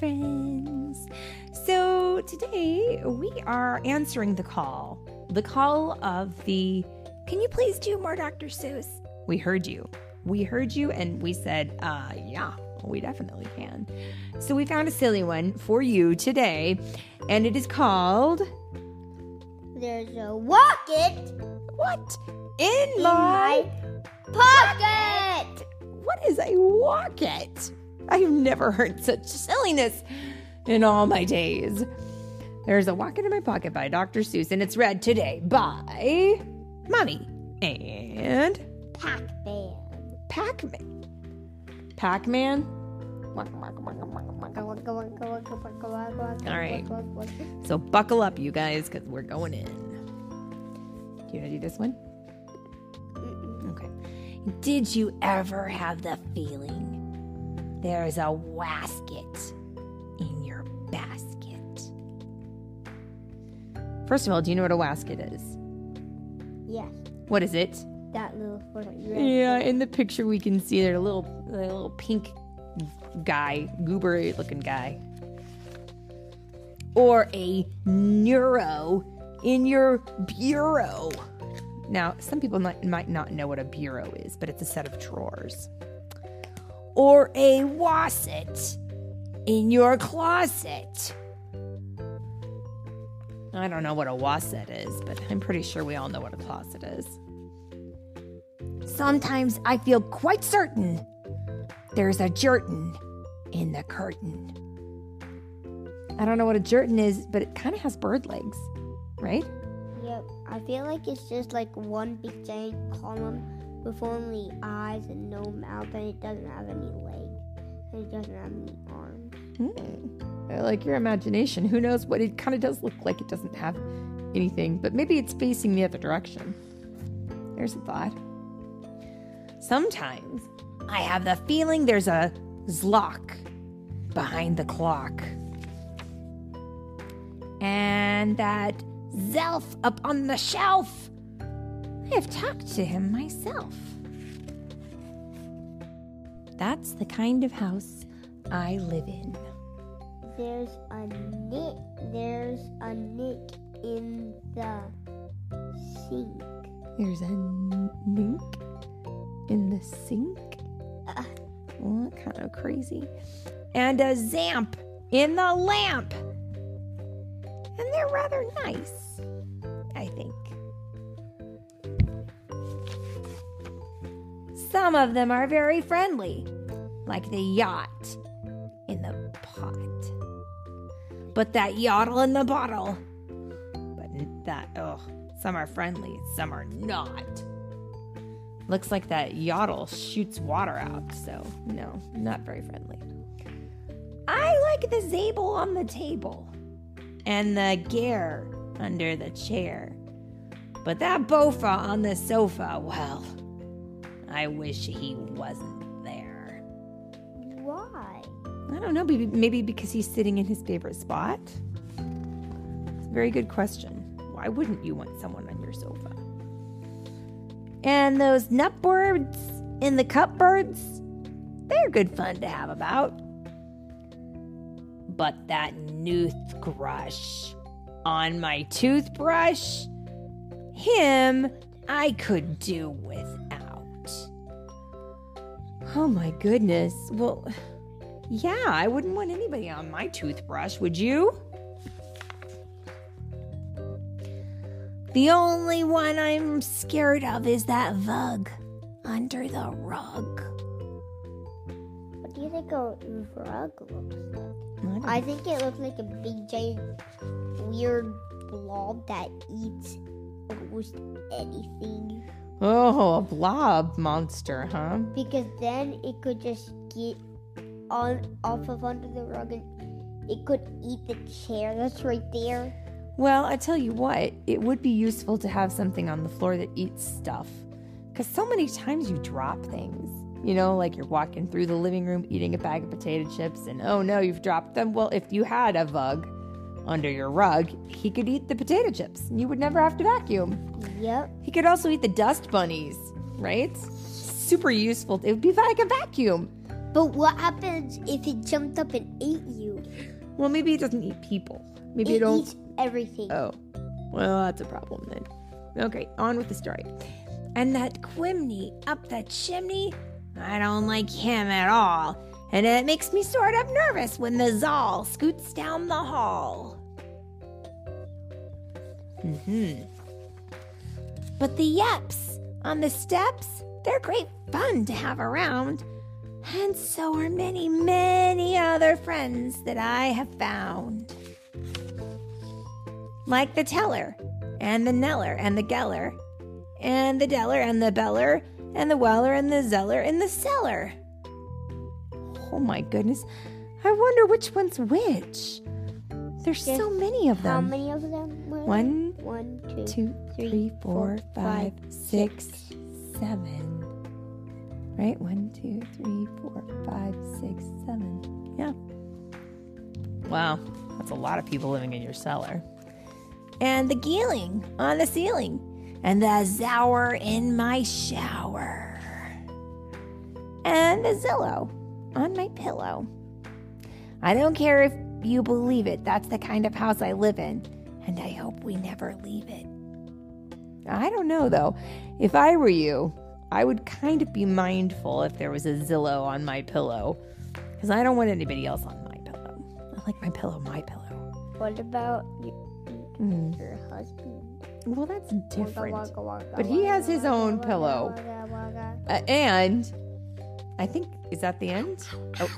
friends. So today we are answering the call. The call of the Can you please do more Dr. Seuss? We heard you. We heard you and we said, uh yeah, we definitely can. So we found a silly one for you today, and it is called There's a wocket What? In in my my pocket. What is a wocket? I've never heard such silliness in all my days. There's a wocket in my pocket by Dr. Seuss, and it's read today by Mommy and Pac-Man. Pac-Man. Pac-Man? All right. So buckle up, you guys, because we're going in. Do you want to do this one? Okay. Did you ever have the feeling there's a wasket in your basket? First of all, do you know what a wasket is? Yes, What is it? that little Yeah, in the picture we can see there's a little, a little pink guy, goober looking guy. Or a nureau in your bureau. Now, some people might, might not know what a bureau is, but it's a set of drawers. Or a woset in your closet. I don't know what a woset is, but I'm pretty sure we all know what a closet is. Sometimes I feel quite certain there's a jertain in the curtain. I don't know what a jertain is, but it kind of has bird legs, right? Yep, I feel like it's just like one big giant column with only eyes and no mouth, and it doesn't have any legs, and it doesn't have any arms. Hmm. I like your imagination. Who knows what it kind of does look like it doesn't have anything, but maybe it's facing the other direction. There's a thought. Sometimes I have the feeling there's a zlock behind the clock. And that Zelf up on the shelf. I have talked to him myself. That's the kind of house I live in. There's a nick. There's a nick in the sink. There's a n- nink in the sink. Uh. Well, kind of crazy. And a zamp in the lamp. And they're rather nice, I think. Some of them are very friendly, like the yot in the pot. But that yottle in the bottle. But that, oh, some are friendly, some are not. Looks like that yottle shoots water out, so no, not very friendly. I like the Zable on the table and the Ghair under the chair. But that Bofa on the sofa, well, I wish he wasn't there. Why? I don't know, maybe, maybe because he's sitting in his favorite spot? It's a very good question. Why wouldn't you want someone on your sofa? And those nupboards in the cupboards, they're good fun to have about. But that toothbrush on my toothbrush, him I could do without. Oh my goodness. Well, yeah, I wouldn't want anybody on my toothbrush, would you? The only one I'm scared of is that Vug under the rug. What do you think a rug looks like? I I think it looks like a big giant weird blob that eats almost anything. Oh, a blob monster, huh? Because then it could just get on off of under the rug and it could eat the chair that's right there. Well, I tell you what, it would be useful to have something on the floor that eats stuff. Because so many times you drop things. You know, like you're walking through the living room eating a bag of potato chips and oh no, you've dropped them. Well, if you had a Vug under your rug, he could eat the potato chips you would never have to vacuum. Yep. He could also eat the dust bunnies, right? Super useful. It would be like a vacuum. But what happens if it jumped up and ate you? Well, maybe it doesn't eat people. Maybe it it eats everything. Oh, well, that's a problem then. Okay, on with the story. And that Quimney up that chimney, I don't like him at all. And it makes me sort of nervous when the Zall scoots down the hall. Hmm But the Yeps on the steps, they're great fun to have around. And so are many, many other friends that I have found. Like the Teller, and the Neller, and the Geller, and the Deller, and the Beller, and the Weller, and the Zeller, and the Cellar. Oh my goodness. I wonder which one's which. There's Yes. so many of them. How many of them? One, One, two, two, three, four, five, six, seven. Right? One, two, three, four, five, six, seven. Yeah. Wow. That's a lot of people living in your cellar. And the geeling on the ceiling. And the zower in my shower. And the Zillow on my pillow. I don't care if you believe it, that's the kind of house I live in and I hope we never leave it. I don't know though. If I were you, I would kind of be mindful if there was a Zillow on my pillow because I don't want anybody else on my pillow. I like my pillow, my pillow. What about your, Mm. your husband? Well, that's different. Wagga, wagga, But he has wagga, his own wagga, pillow. wagga, wagga. Uh, and I think, is that the end? Oh.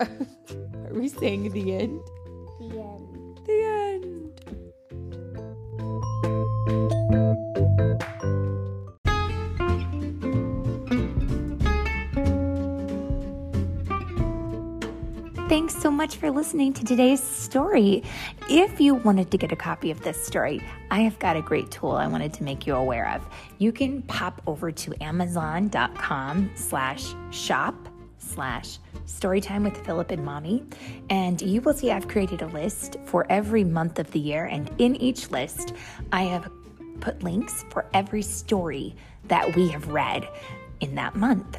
Are we saying the end? The end. The end. Thanks so much for listening to today's story. If you wanted to get a copy of this story, I have got a great tool I wanted to make you aware of. You can pop over to amazon.com slash shop slash storytime with Philip and Mommy, and you will see I've created a list for every month of the year, and in each list, I have put links for every story that we have read in that month.